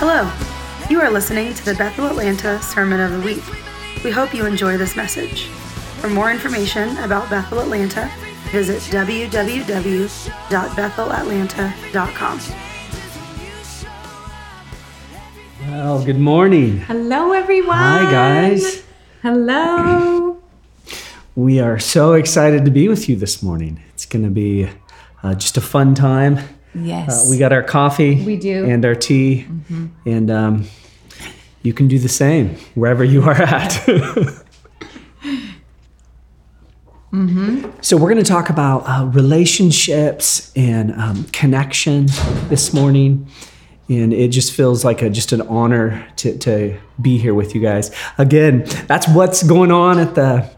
Hello. You are listening to the Bethel Atlanta Sermon of the Week. We hope you enjoy this message. For more information about Bethel Atlanta, visit www.bethelatlanta.com. Well, good morning. Hello, everyone. Hi, guys. Hello. We are so excited to be with you this morning. It's going to be uh, just a fun time. Yes. Uh, we got our coffee. We do. And our tea. And um, you can do the same wherever you are at. So, we're going to talk about uh, relationships and um, connection this morning. And it just feels like a, just an honor to, to be here with you guys. Again, that's what's going on at the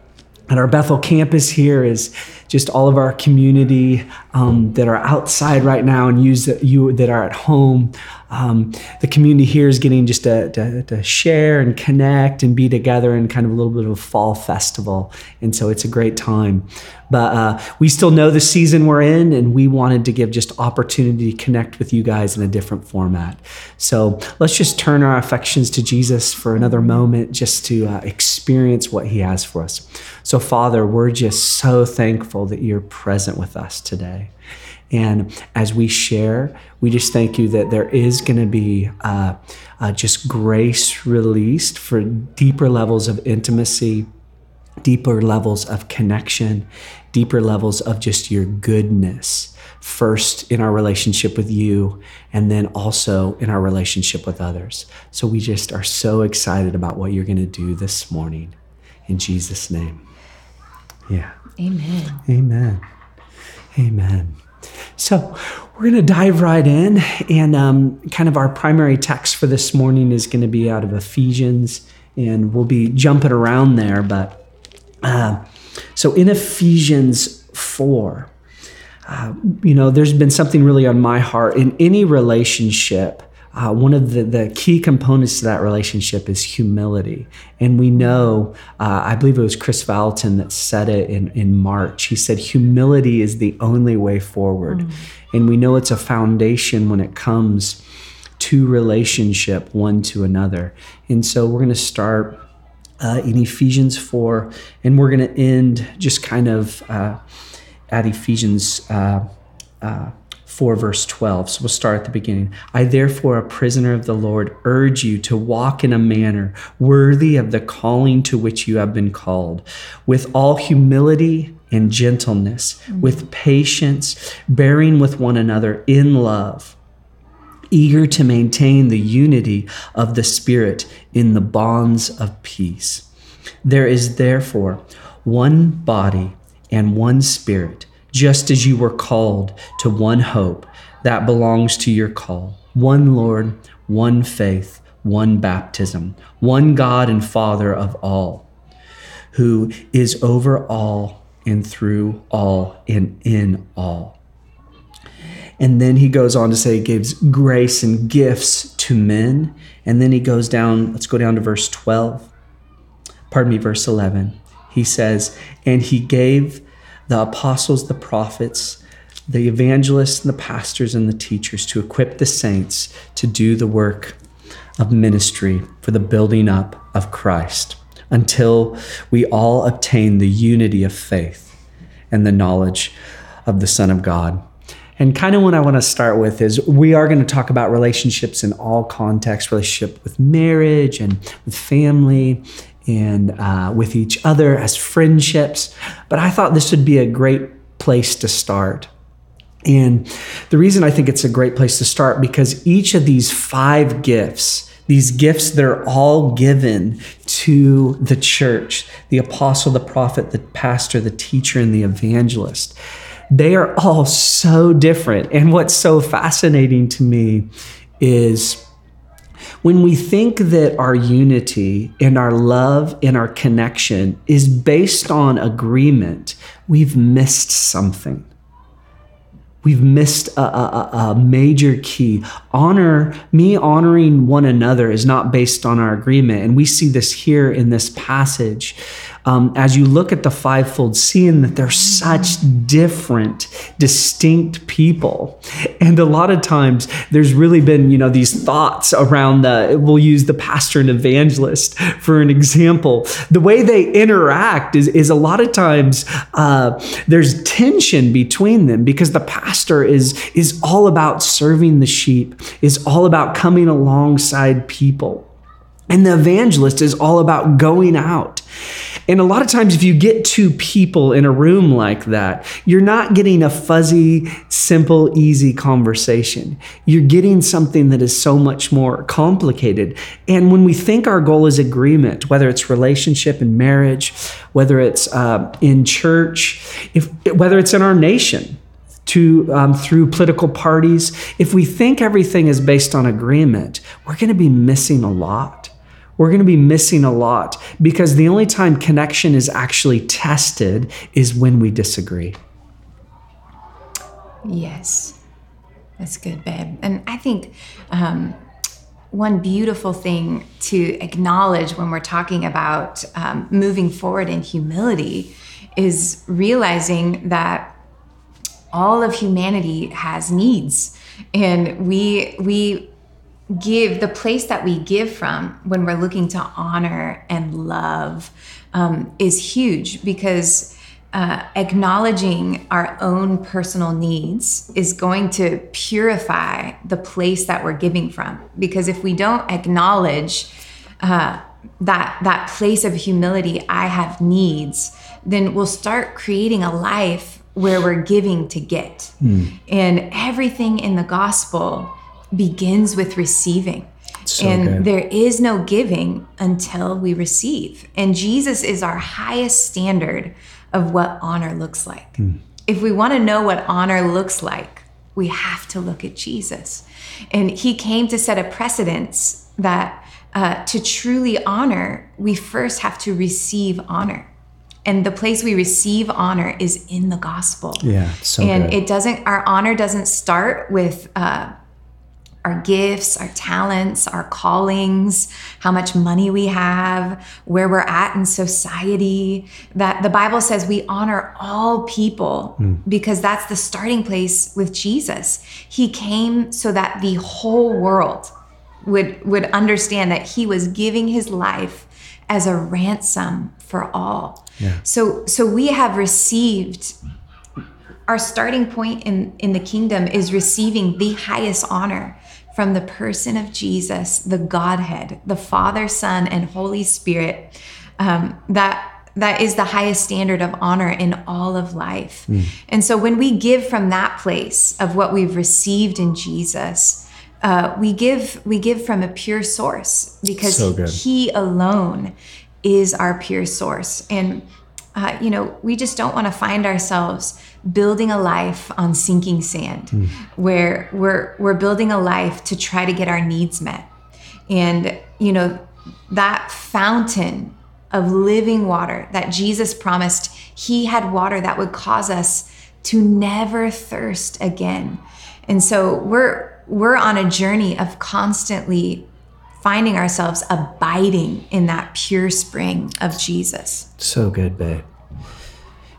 at our Bethel campus here is just all of our community um, that are outside right now and use you that are at home. Um, the community here is getting just to, to, to share and connect and be together in kind of a little bit of a fall festival, and so it's a great time. But uh, we still know the season we're in, and we wanted to give just opportunity to connect with you guys in a different format. So let's just turn our affections to Jesus for another moment, just to uh, experience what He has for us. So, Father, we're just so thankful that you're present with us today. And as we share, we just thank you that there is going to be uh, uh, just grace released for deeper levels of intimacy, deeper levels of connection, deeper levels of just your goodness, first in our relationship with you, and then also in our relationship with others. So we just are so excited about what you're going to do this morning. In Jesus' name. Yeah. Amen. Amen. Amen. So we're going to dive right in. And um, kind of our primary text for this morning is going to be out of Ephesians. And we'll be jumping around there. But uh, so in Ephesians 4, uh, you know, there's been something really on my heart in any relationship. Uh, one of the, the key components to that relationship is humility. And we know, uh, I believe it was Kris Vallotton that said it in, in March. He said, humility is the only way forward. And we know it's a foundation when it comes to relationship one to another. And so we're going to start uh, in Ephesians 4, and we're going to end just kind of uh, at Ephesians uh, uh, 4, verse 12. So we'll start at the beginning. I, therefore, a prisoner of the Lord, urge you to walk in a manner worthy of the calling to which you have been called, with all humility and gentleness, with patience, bearing with one another in love eager to maintain the unity of the Spirit in the bonds of peace. There is therefore one body and one Spirit, just as you were called to one hope that belongs to your call one Lord, one faith, one baptism, one God and Father of all, who is over all and through all and in all. And then he goes on to say he gives grace and gifts to men. And then he goes down, let's go down to verse 12. Pardon me, verse 11. He says, And he gave the apostles, the prophets, the evangelists, and the pastors, and the teachers to equip the saints to do the work of ministry for the building up of Christ until we all obtain the unity of faith and the knowledge of the Son of God. And kind of what I want to start with is we are going to talk about relationships in all contexts relationship with marriage and with family and uh, with each other as friendships. But I thought this would be a great place to start. And the reason I think it's a great place to start because each of these five gifts, these gifts that are all given to the church the apostle, the prophet, the pastor, the teacher, and the evangelist they are all so different. And what's so fascinating to me is when we think that our unity and our love and our connection is based on agreement, we've missed something. We've missed a, a, a, major key. Honor, me honoring one another is not based on our agreement. And we see this here in this passage. Um, as you look at the fivefold, seeing that they're such different, distinct people. And a lot of times there's really been, you know, these thoughts around the, we'll use the pastor and evangelist for an example. The way they interact is, is a lot of times uh, there's tension between them because the pastor is, is all about serving the sheep, is all about coming alongside people. And the evangelist is all about going out. And a lot of times, if you get two people in a room like that, you're not getting a fuzzy, simple, easy conversation. You're getting something that is so much more complicated. And when we think our goal is agreement, whether it's relationship and marriage, whether it's uh, in church, if whether it's in our nation, to um, through political parties, if we think everything is based on agreement, we're going to be missing a lot we're going to be missing a lot because the only time connection is actually tested is when we disagree. Yes, that's good, babe. And I think um, one beautiful thing to acknowledge when we're talking about um, moving forward in humility is realizing that all of humanity has needs and we we give the place that we give from when we're looking to honor and love um, is huge because uh, acknowledging our own personal needs is going to purify the place that we're giving from because if we don't acknowledge uh, that that place of humility i have needs then we'll start creating a life where we're giving to get mm. and everything in the gospel begins with receiving. So and good. there is no giving until we receive. And Jesus is our highest standard of what honor looks like. Mm. If we want to know what honor looks like, we have to look at Jesus. And he came to set a precedence that uh, to truly honor, we first have to receive honor. And the place we receive honor is in the gospel. Yeah, so and good. it doesn't. Our honor doesn't start with uh, our gifts, our talents, our callings, how much money we have, where we're at in society. That the Bible says we honor all people mm. because that's the starting place with Jesus. He came so that the whole world would would understand that he was giving his life as a ransom for all. Yeah. So so we have received our starting point in in the kingdom is receiving the highest honor from the person of Jesus, the Godhead, the Father, Son, and Holy Spirit, um, that that is the highest standard of honor in all of life. Mm. And so when we give from that place of what we've received in Jesus, uh, we give we give from a pure source because so He alone is our pure source. And uh, you know, we just don't want to find ourselves building a life on sinking sand, mm. where we're we're building a life to try to get our needs met, and you know that fountain of living water that Jesus promised, He had water that would cause us to never thirst again, and so we're we're on a journey of constantly finding ourselves abiding in that pure spring of Jesus. So good, babe.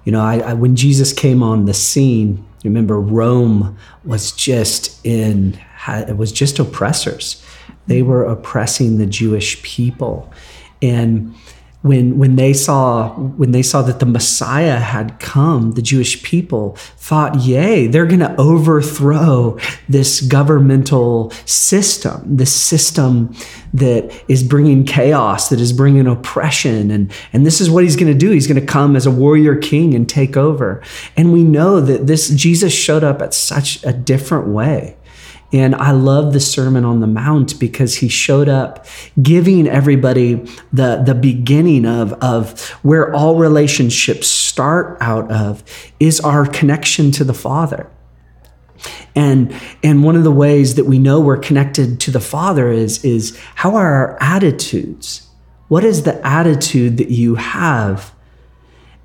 You know, I, I, when Jesus came on the scene, remember Rome was just in it was just oppressors. They were oppressing the Jewish people, and when when they saw when they saw that the Messiah had come, the Jewish people thought, "Yay, they're going to overthrow this governmental system, this system that is bringing chaos, that is bringing oppression, and and this is what he's going to do. He's going to come as a warrior king and take over." And we know that this Jesus showed up at such a different way. And I love the Sermon on the Mount because he showed up giving everybody the, the beginning of, of where all relationships start out of is our connection to the Father. And, and one of the ways that we know we're connected to the Father is, is how are our attitudes? What is the attitude that you have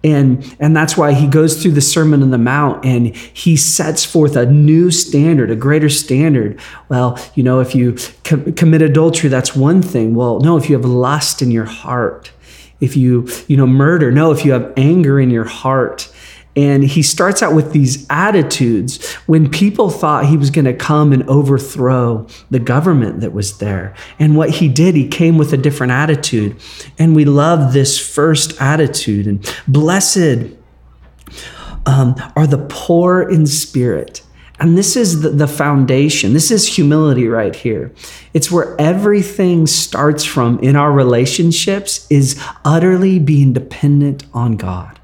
and, and that's why he goes through the Sermon on the Mount and he sets forth a new standard, a greater standard. Well, you know, if you com- commit adultery, that's one thing. Well, no, if you have lust in your heart, if you, you know, murder, no, if you have anger in your heart, And he starts out with these attitudes when people thought he was going to come and overthrow the government that was there. And what he did, he came with a different attitude. And we love this first attitude. And blessed um, are the poor in spirit. And this is the, the, foundation. This is humility right here. It's where everything starts from in our relationships is utterly being dependent on God,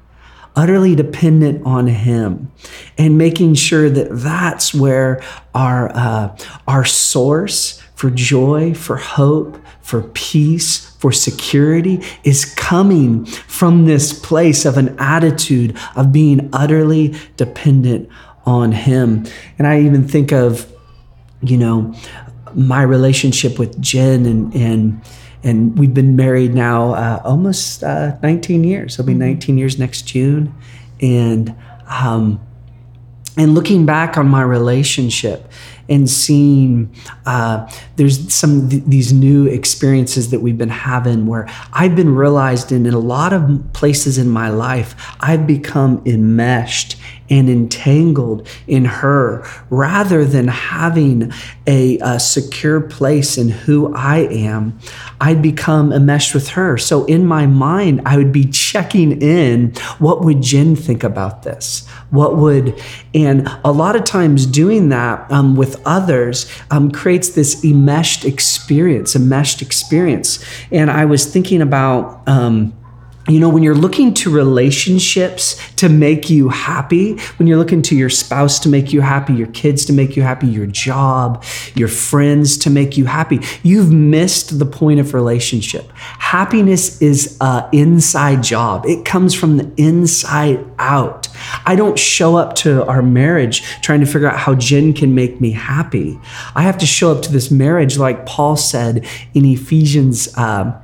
utterly dependent on Him, and making sure that that's where our, uh, our source for joy, for hope, for peace, for security is coming from this place of an attitude of being utterly dependent on Him. And I even think of, you know, my relationship with Jen and, and, and we've been married now uh, almost uh, 19 years. It'll be mm-hmm. 19 years next June. And, um, and looking back on my relationship, and seeing uh, there's some th- these new experiences that we've been having where I've been realized in, in a lot of places in my life, I've become enmeshed and entangled in her rather than having a, a, secure place in who I am. I'd become enmeshed with her. So in my mind, I would be checking in what would Jen think about this? What would, and a lot of times doing that um, with others um, creates this enmeshed experience, a meshed experience. And I was thinking about, um, you know, when you're looking to relationships to make you happy, when you're looking to your spouse to make you happy, your kids to make you happy, your job, your friends to make you happy, you've missed the point of relationship. Happiness is an inside job, it comes from the inside out. I don't show up to our marriage trying to figure out how Jen can make me happy. I have to show up to this marriage, like Paul said in Ephesians. Uh,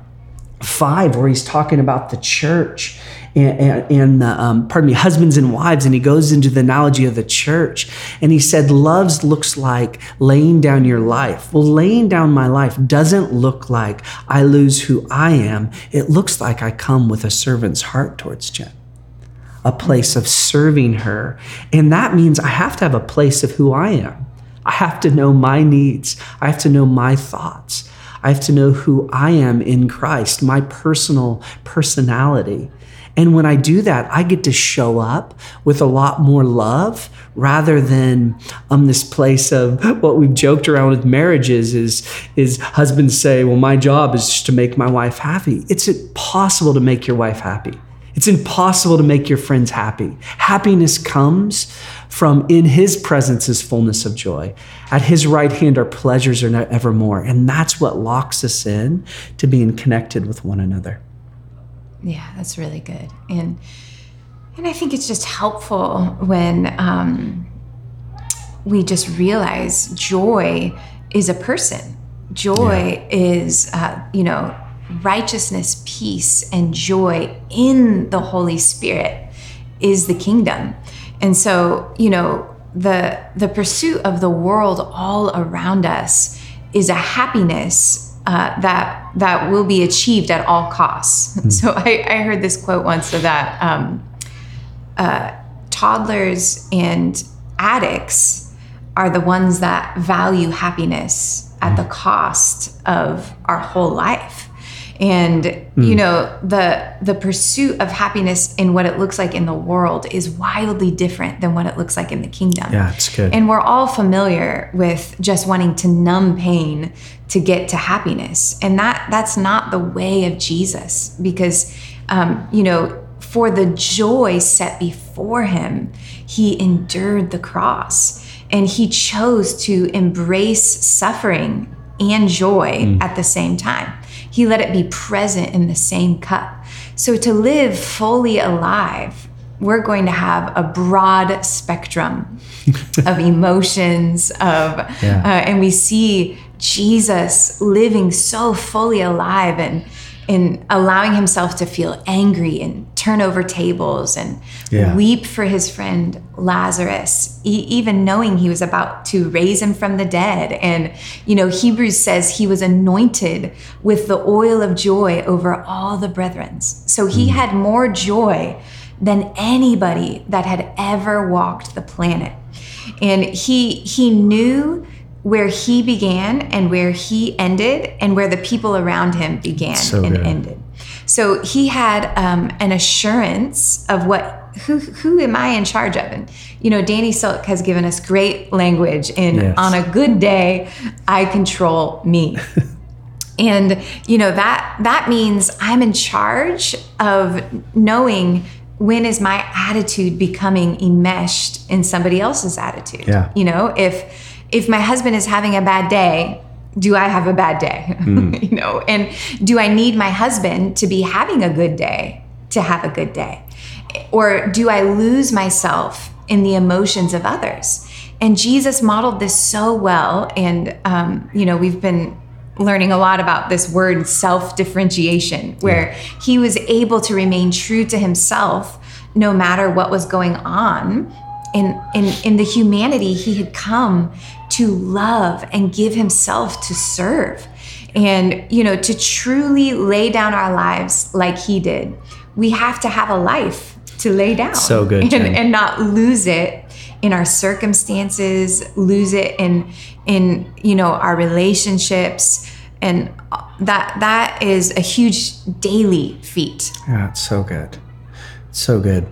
5 where he's talking about the church and, and, and um, pardon me husbands and wives and he goes into the analogy of the church and he said loves looks like laying down your life well laying down my life doesn't look like i lose who i am it looks like i come with a servant's heart towards jen a place of serving her and that means i have to have a place of who i am i have to know my needs i have to know my thoughts I have to know who I am in Christ, my personal personality. And when I do that, I get to show up with a lot more love rather than um, this place of what we've joked around with marriages is, is husbands say, well, my job is just to make my wife happy. It's impossible to make your wife happy. It's impossible to make your friends happy. Happiness comes from in his presence is fullness of joy. At his right hand are pleasures are evermore. And that's what locks us in to being connected with one another. Yeah, that's really good. And and I think it's just helpful when um, we just realize joy is a person. Joy yeah. is, uh, you know, righteousness, peace, and joy in the Holy Spirit is the kingdom. And so, you know, the the pursuit of the world all around us is a happiness uh, that that will be achieved at all costs. Mm. So I, I, heard this quote once so that um, uh, toddlers and addicts are the ones that value happiness at the cost of our whole life and mm. you know the the pursuit of happiness in what it looks like in the world is wildly different than what it looks like in the kingdom yeah it's good and we're all familiar with just wanting to numb pain to get to happiness and that that's not the way of jesus because um, you know for the joy set before him he endured the cross and he chose to embrace suffering and joy mm. at the same time he let it be present in the same cup. So to live fully alive, we're going to have a broad spectrum of emotions of yeah. uh, and we see Jesus living so fully alive and in allowing himself to feel angry and turn over tables and yeah. weep for his friend Lazarus, e- even knowing he was about to raise him from the dead. And, you know, Hebrews says he was anointed with the oil of joy over all the brethren. So he mm. had more joy than anybody that had ever walked the planet. And he he knew where he began and where he ended and where the people around him began So and good. ended. So he had um, an assurance of what who who am I in charge of? And you know, Danny Silk has given us great language in Yes. on a good day, I control me. and you know that that means I'm in charge of knowing when is my attitude becoming enmeshed in somebody else's attitude. Yeah. You know, if if my husband is having a bad day, do I have a bad day? you know, and do I need my husband to be having a good day to have a good day? Or do I lose myself in the emotions of others? And Jesus modeled this so well. And, um, you know, we've been learning a lot about this word self differentiation, where he was able to remain true to himself no matter what was going on. In, in, in the humanity, he had come to love and give himself to serve. And, you know, to truly lay down our lives like he did, we have to have a life to lay down. So good, And, and not lose it in our circumstances, lose it in in you know our relationships, and that that is a huge daily feat. Yeah, it's so good. So good.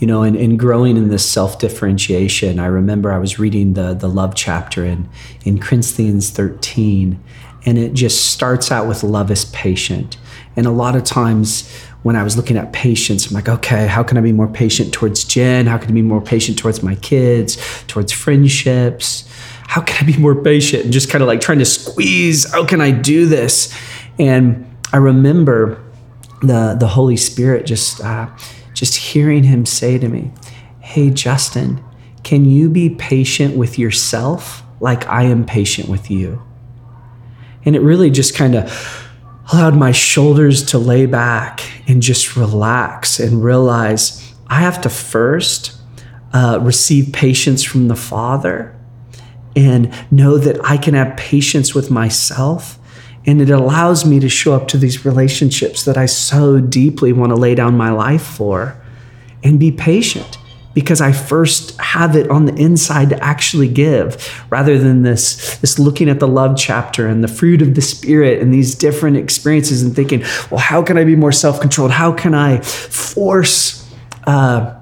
You know, and, and growing in this self differentiation, I remember I was reading the, the love chapter in, in Corinthians 13, and it just starts out with love is patient. And a lot of times when I was looking at patience, I'm like, okay, how can I be more patient towards Jen? How can I be more patient towards my kids, towards friendships? How can I be more patient? And just kind of like trying to squeeze, how can I do this? And I remember the the Holy Spirit just uh, just hearing him say to me, "Hey Justin, can you be patient with yourself like I am patient with you?" And it really just kind of allowed my shoulders to lay back and just relax and realize I have to first uh, receive patience from the Father and know that I can have patience with myself. And it allows me to show up to these relationships that I so deeply want to lay down my life for and be patient because I first have it on the inside to actually give rather than this, this looking at the love chapter and the fruit of the spirit and these different experiences and thinking, well, how can I be more self controlled? How can I force uh,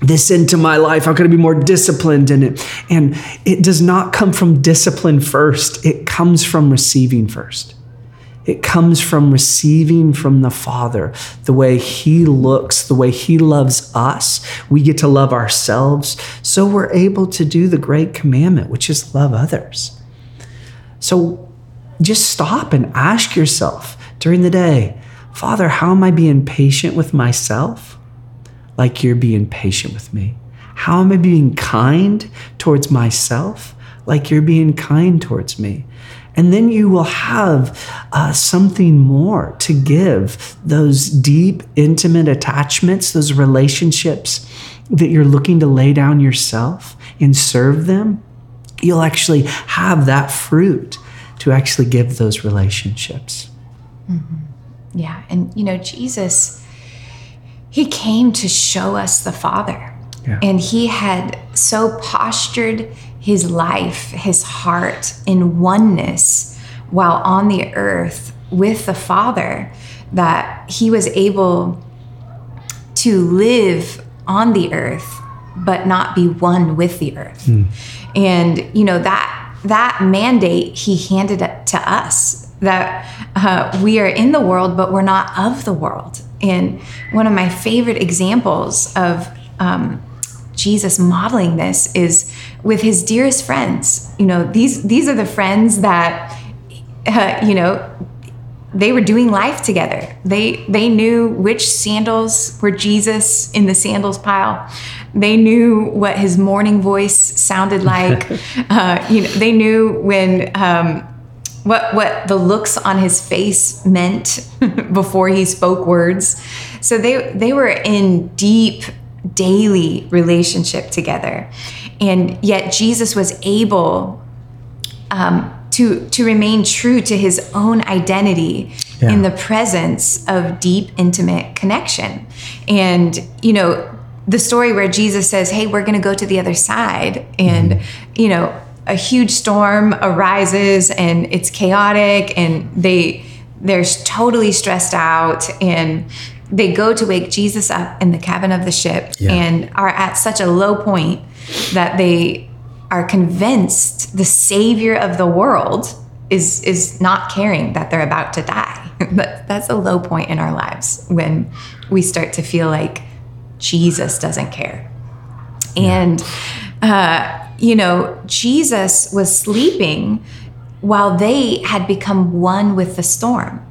this into my life? How can I be more disciplined in it? And it does not come from discipline first, it comes from receiving first. It comes from receiving from the Father the way He looks, the way He loves us. We get to love ourselves, so we're able to do the great commandment, which is love others. So just stop and ask yourself during the day Father, how am I being patient with myself? Like you're being patient with me. How am I being kind towards myself? Like you're being kind towards me. And then you will have uh, something more to give those deep, intimate attachments, those relationships that you're looking to lay down yourself and serve them. You'll actually have that fruit to actually give those relationships. Yeah, and you know Jesus, he came to show us the Father, Yeah. and he had so postured his life, his heart in oneness while on the earth with the Father that he was able to live on the earth but not be one with the earth. And you know that that mandate he handed it to us that uh, we are in the world but we're not of the world. And one of my favorite examples of um, Jesus modeling this is with his dearest friends. You know, these these are the friends that uh, you know they were doing life together. They they knew which sandals were Jesus in the sandals pile. They knew what his morning voice sounded like. uh, you know, they knew when um, what what the looks on his face meant before he spoke words. So they they were in deep daily relationship together, and yet Jesus was able um, to to remain true to his own identity Yeah. in the presence of deep intimate connection and you know the story where Jesus says, Hey, we're going to go to the other side. And, you know, a huge storm arises and it's chaotic and they, they're totally stressed out and they go to wake Jesus up in the cabin of the ship Yeah. and are at such a low point that they are convinced the savior of the world is is not caring that they're about to die. That- That's a low point in our lives when we start to feel like Jesus doesn't care. And uh, you know, Jesus was sleeping while they had become one with the storm.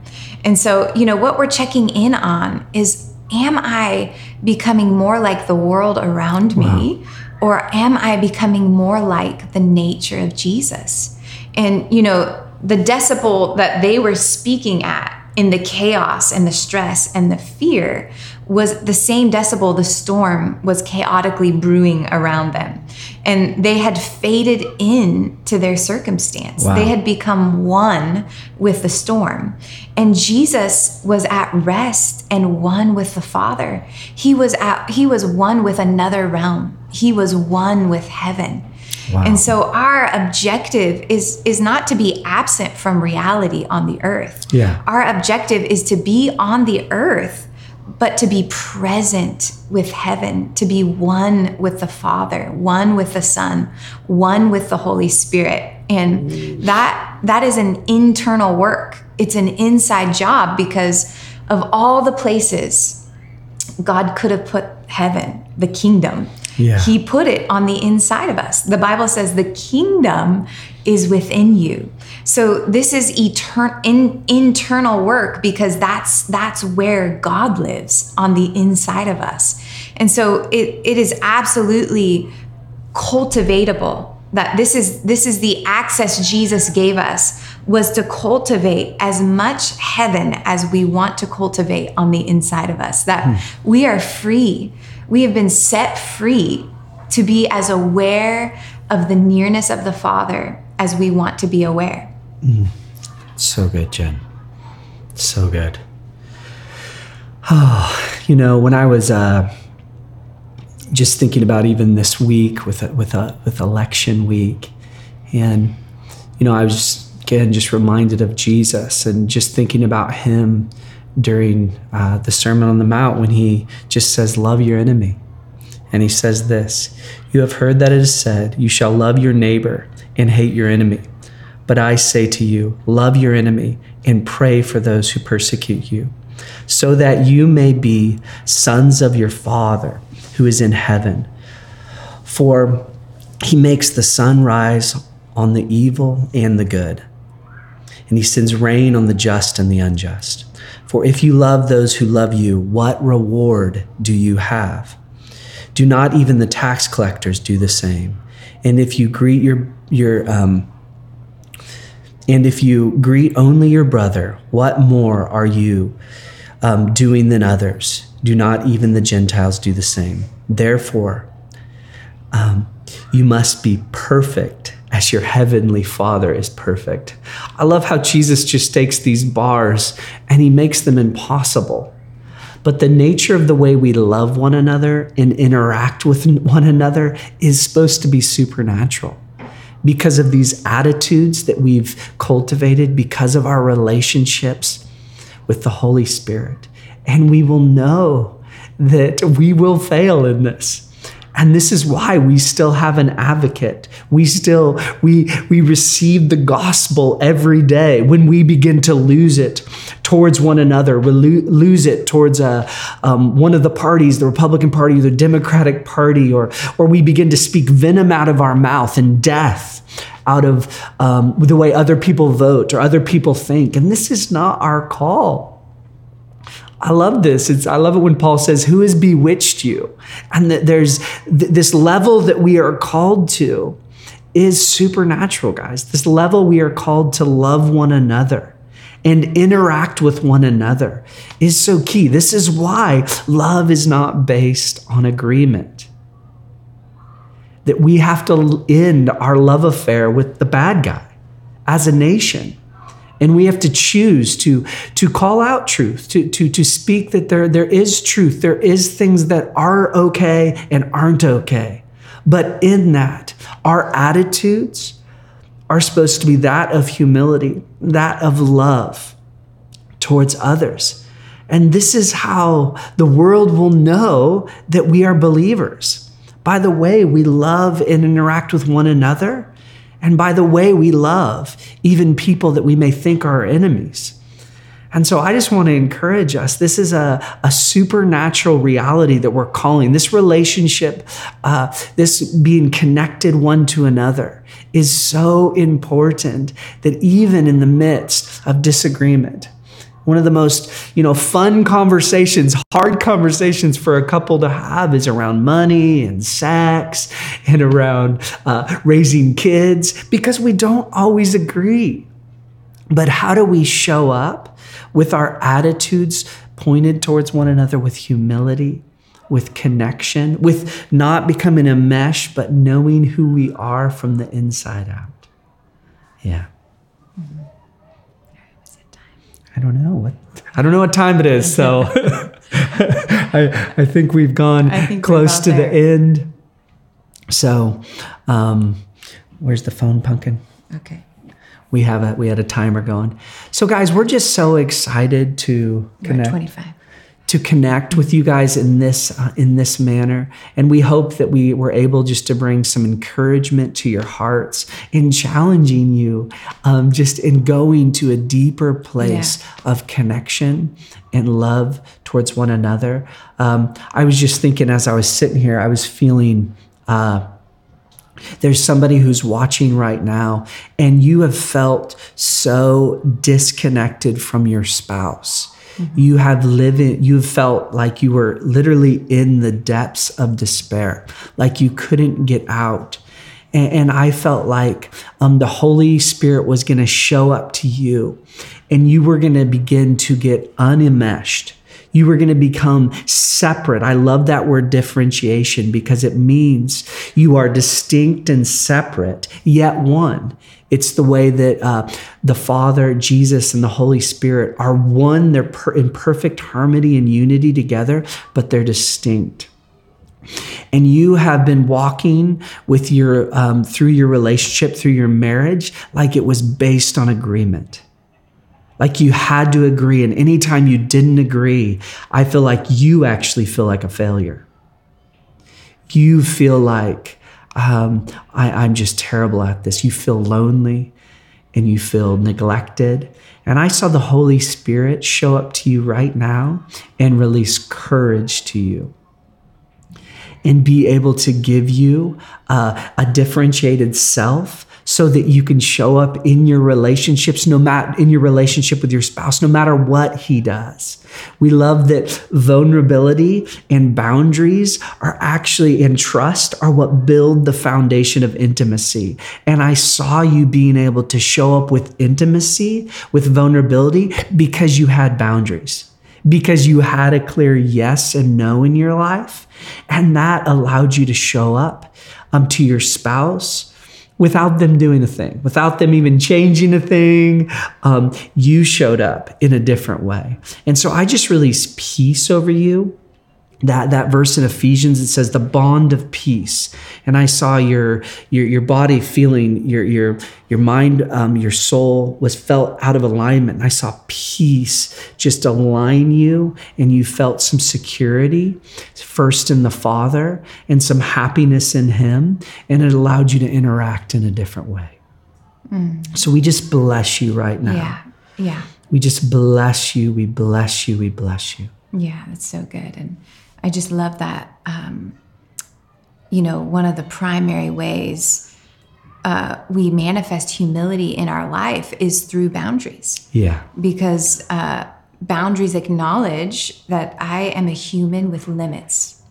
And so, you know, what we're checking in on is am I becoming more like the world around me or am I becoming more like the nature of Jesus? And, you know, the decibel that they were speaking at in the chaos and the stress and the fear was the same decibel the storm was chaotically brewing around them. And they had faded in to their circumstance. Wow. They had become one with the storm. And Jesus was at rest and one with the Father. He was at he was one with another realm. He was one with heaven. Wow. And so our objective is is not to be absent from reality on the earth. Yeah. Our objective is to be on the earth but to be present with heaven, to be one with the Father, one with the Son, one with the Holy Spirit. And that that is an internal work. It's an inside job because of all the places God could have put heaven, the kingdom. Yeah. He put it on the inside of us. The Bible says the kingdom is within you. So this is etern- in, internal work because that's that's where God lives on the inside of us. And so it, it is absolutely cultivatable that this is this is the access Jesus gave us was to cultivate as much heaven as we want to cultivate on the inside of us that hmm. we are free we have been set free to be as aware of the nearness of the father as we want to be aware So good, Jen. So good. Oh, you know, when I was uh, just thinking about even this week with a, with a, with election week, and you know, I was again just reminded of Jesus and just thinking about him during uh, the Sermon on the Mount when he just says, "Love your enemy." And he says this You have heard that it is said, You shall love your neighbor and hate your enemy. But I say to you, love your enemy and pray for those who persecute you, so that you may be sons of your Father who is in heaven. For he makes the sun rise on the evil and the good, and he sends rain on the just and the unjust. For if you love those who love you, what reward do you have? Do not even the tax collectors do the same? And if you greet your your um, and if you greet only your brother, what more are you um, doing than others? Do not even the Gentiles do the same? Therefore, um, you must be perfect as your heavenly Father is perfect. I love how Jesus just takes these bars and he makes them impossible. But the nature of the way we love one another and interact with one another is supposed to be supernatural because of these attitudes that we've cultivated, because of our relationships with the Holy Spirit. And we will know that we will fail in this. And this is why we still have an advocate. We still we we receive the gospel every day. When we begin to lose it towards one another, we lo- lose it towards a, um, one of the parties, the Republican Party, or the Democratic Party, or or we begin to speak venom out of our mouth and death out of um, the way other people vote or other people think. And this is not our call. I love this. It's, I love it when Paul says, Who has bewitched you? And that there's th- this level that we are called to is supernatural, guys. This level we are called to love one another and interact with one another is so key. This is why love is not based on agreement. That we have to end our love affair with the bad guy as a nation And we have to choose to, to call out truth, to, to, to speak that there, there is truth. There is things that are okay and aren't okay. But in that, our attitudes are supposed to be that of humility, that of love towards others. And this is how the world will know that we are believers. By the way we love and interact with one another, and by the way we love even people that we may think are our enemies. And so I just want to encourage us. This is a, a supernatural reality that we're calling. This relationship, uh, this being connected one to another, is so important that even in the midst of disagreement, one of the most, you know, fun conversations, hard conversations for a couple to have is around money and sex and around uh, raising kids because we don't always agree. But how do we show up with our attitudes pointed towards one another with humility, with connection, with not becoming a mesh, but knowing who we are from the inside out? Yeah. I don't know what I don't know what time it is, so I I think we've gone think close to there. the end. So, um, where's the phone, pumpkin? Okay. We have a we had a timer going. So, guys, we're just so excited to connect. Twenty five to connect with you guys in this uh, in this manner. And we hope that we were able just to bring some encouragement to your hearts in challenging you um, just in going to a deeper place yeah. of connection and love towards one another. Um, i was just thinking as i was sitting here i was feeling uh, there's somebody who's watching right now, and you have felt so disconnected from your spouse Mm-hmm. You have lived, you felt like you were literally in the depths of despair, like you couldn't get out. And, and I felt like um, the Holy Spirit was going to show up to you and you were going to begin to get unenmeshed. You were going to become separate. I love that word differentiation because it means you are distinct and separate, yet one. It's the way that uh, the Father, Jesus, and the Holy Spirit are one. They're per- in perfect harmony and unity together, but they're distinct. And you have been walking with your um, through your relationship, through your marriage, like it was based on agreement. Like you had to agree, and anytime you didn't agree, I feel like you actually feel like a failure. You feel like um, I, I'm just terrible at this. You feel lonely and you feel neglected. And I saw the Holy Spirit show up to you right now and release courage to you and be able to give you uh, a differentiated self so that you can show up in your relationships, no matter in your relationship with your spouse, no matter what he does. We love that vulnerability and boundaries are actually in trust are what build the foundation of intimacy. And I saw you being able to show up with intimacy, with vulnerability because you had boundaries because you had a clear yes and no in your life. And that allowed you to show up um, to your spouse without them doing a thing, without them even changing a thing. Um, you showed up in a different way. And so I just release peace over you that that verse in Ephesians it says the bond of peace. And I saw your your your body feeling your your your mind um, your soul was felt out of alignment. And I saw peace just align you and you felt some security first in the Father and some happiness in Him. And it allowed you to interact in a different way. Mm. so we just bless you right now. Yeah yeah. We just bless you. We bless you. We bless you. Yeah that's so good. And I just love that. Um, you know, one of the primary ways uh, we manifest humility in our life is through boundaries. Yeah. Because uh, boundaries acknowledge that I am a human with limits.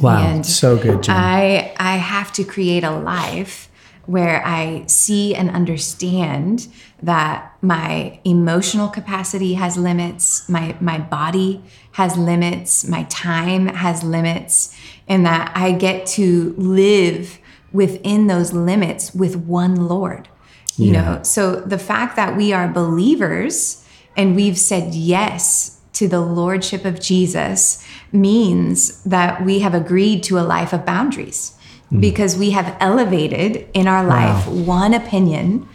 Wow, and so good. Jen. I I have to create a life where I see and understand that my emotional capacity has limits, my my body has limits, my time has limits, and that I get to live within those limits with one Lord. You Yeah. know, so the fact that we are believers and we've said yes to the lordship of Jesus means that we have agreed to a life of boundaries hmm. because we have elevated in our life one opinion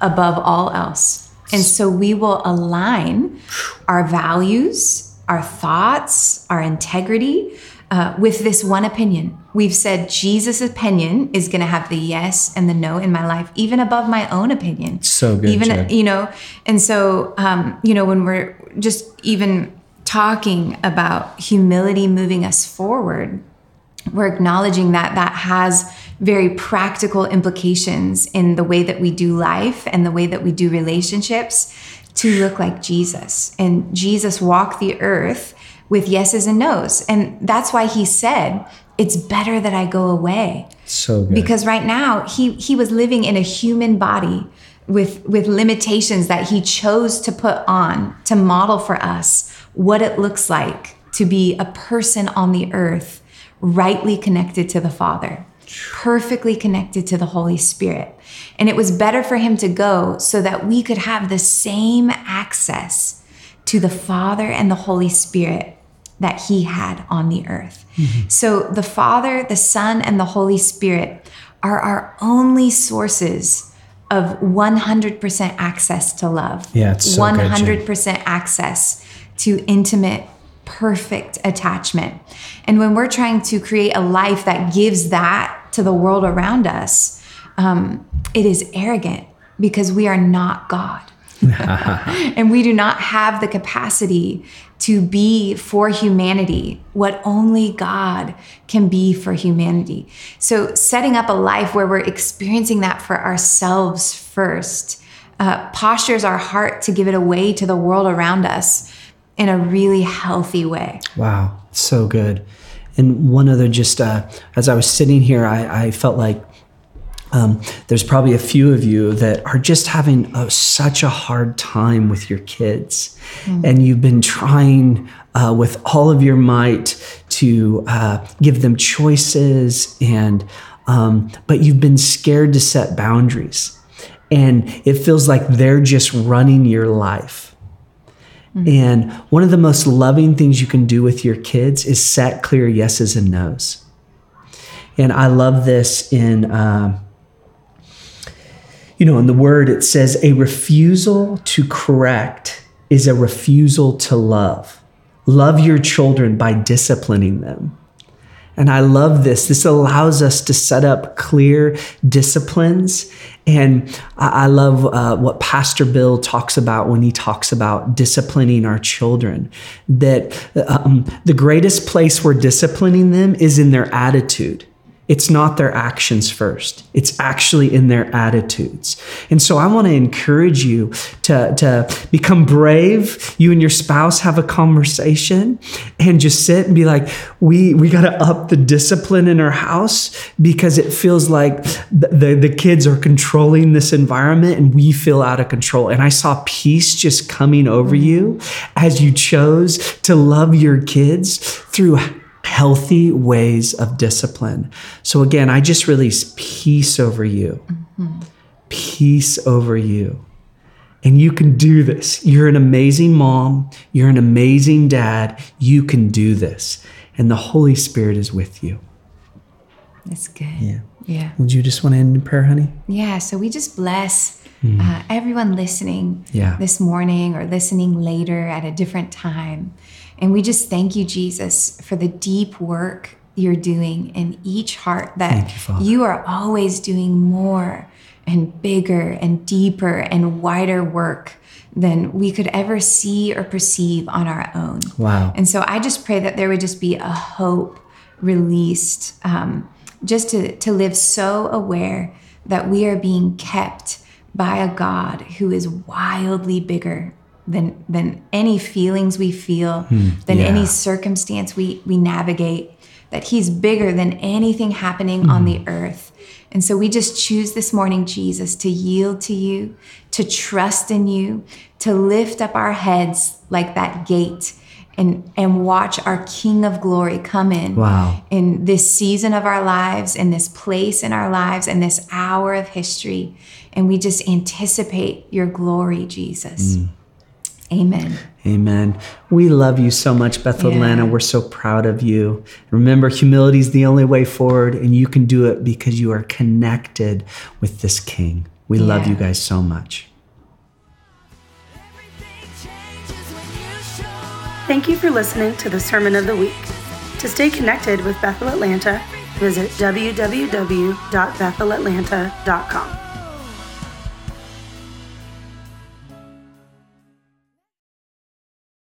above all else. And so we will align our values, our thoughts, our integrity uh, with this one opinion. We've said Jesus' opinion is going to have the yes and the no in my life, even above my own opinion. So good, Even, you know, and so, um, you know, when we're just even talking about humility moving us forward, we're acknowledging that that has very practical implications in the way that we do life and the way that we do relationships to look like Jesus. And Jesus walked the earth with yeses and nos. And that's why he said, It's better that I go away So good. because right now he he was living in a human body with with limitations that he chose to put on to model for us what it looks like to be a person on the earth rightly connected to the father perfectly connected to the holy spirit and it was better for him to go so that we could have the same access to the father and the holy spirit that he had on the earth. Mm-hmm. So the Father, the Son, and the Holy Spirit are our only sources of 100% access to love. Yeah, it's so 100% access to intimate, perfect attachment. And when we're trying to create a life that gives that to the world around us, um, it is arrogant because we are not God. and we do not have the capacity to be for humanity what only God can be for humanity. So, setting up a life where we're experiencing that for ourselves first uh, postures our heart to give it away to the world around us in a really healthy way. Wow, so good. And one other, just uh, as I was sitting here, I, I felt like um, there's probably a few of you that are just having a, such a hard time with your kids, and you've been trying uh, with all of your might to uh, give them choices, and um, but you've been scared to set boundaries, and it feels like they're just running your life. And one of the most loving things you can do with your kids is set clear yeses and nos. And I love this in, um, you know, in the word, it says a refusal to correct is a refusal to love. Love your children by disciplining them. And I love this. This allows us to set up clear disciplines. And I love uh, what Pastor Bill talks about when he talks about disciplining our children. That um, the greatest place we're disciplining them is in their attitude. It's not their actions first. It's actually in their attitudes. And so I want to encourage you to, to become brave. You and your spouse have a conversation and just sit and be like, we, we got to up the discipline in our house because it feels like the, the, the kids are controlling this environment and we feel out of control. And I saw peace just coming over mm-hmm. you as you chose to love your kids through healthy ways of discipline. So again, I just release peace over you. Peace over you. And you can do this. You're an amazing mom. You're an amazing dad. You can do this. And the Holy Spirit is with you. That's good. Yeah. Yeah. Would you just want to end in prayer, honey? Yeah, so we just bless uh, everyone listening Yeah. this morning or listening later at a different time. And we just thank you, Jesus, for the deep work you're doing in each heart that you, you are always doing more and bigger and deeper and wider work than we could ever see or perceive on our own. Wow. And so I just pray that there would just be a hope released, um, just to, to live so aware that we are being kept by a God who is wildly bigger than than any feelings we feel, hmm, than yeah. any circumstance we we navigate. That He's bigger than anything happening on hmm. the earth. And so we just choose this morning, Jesus, to yield to you, to trust in you, to lift up our heads like that gate and and watch our king of glory come in Wow. in this season of our lives in this place in our lives in this hour of history and we just anticipate your glory jesus hmm. Amen Amen. We love you so much, Bethel Yeah. Atlanta. We're so proud of you. Remember, humility is the only way forward, and you can do it because you are connected with this King. We love you guys so much. Thank you for listening to the Sermon of the Week. To stay connected with Bethel Atlanta, visit www.bethelatlanta.com.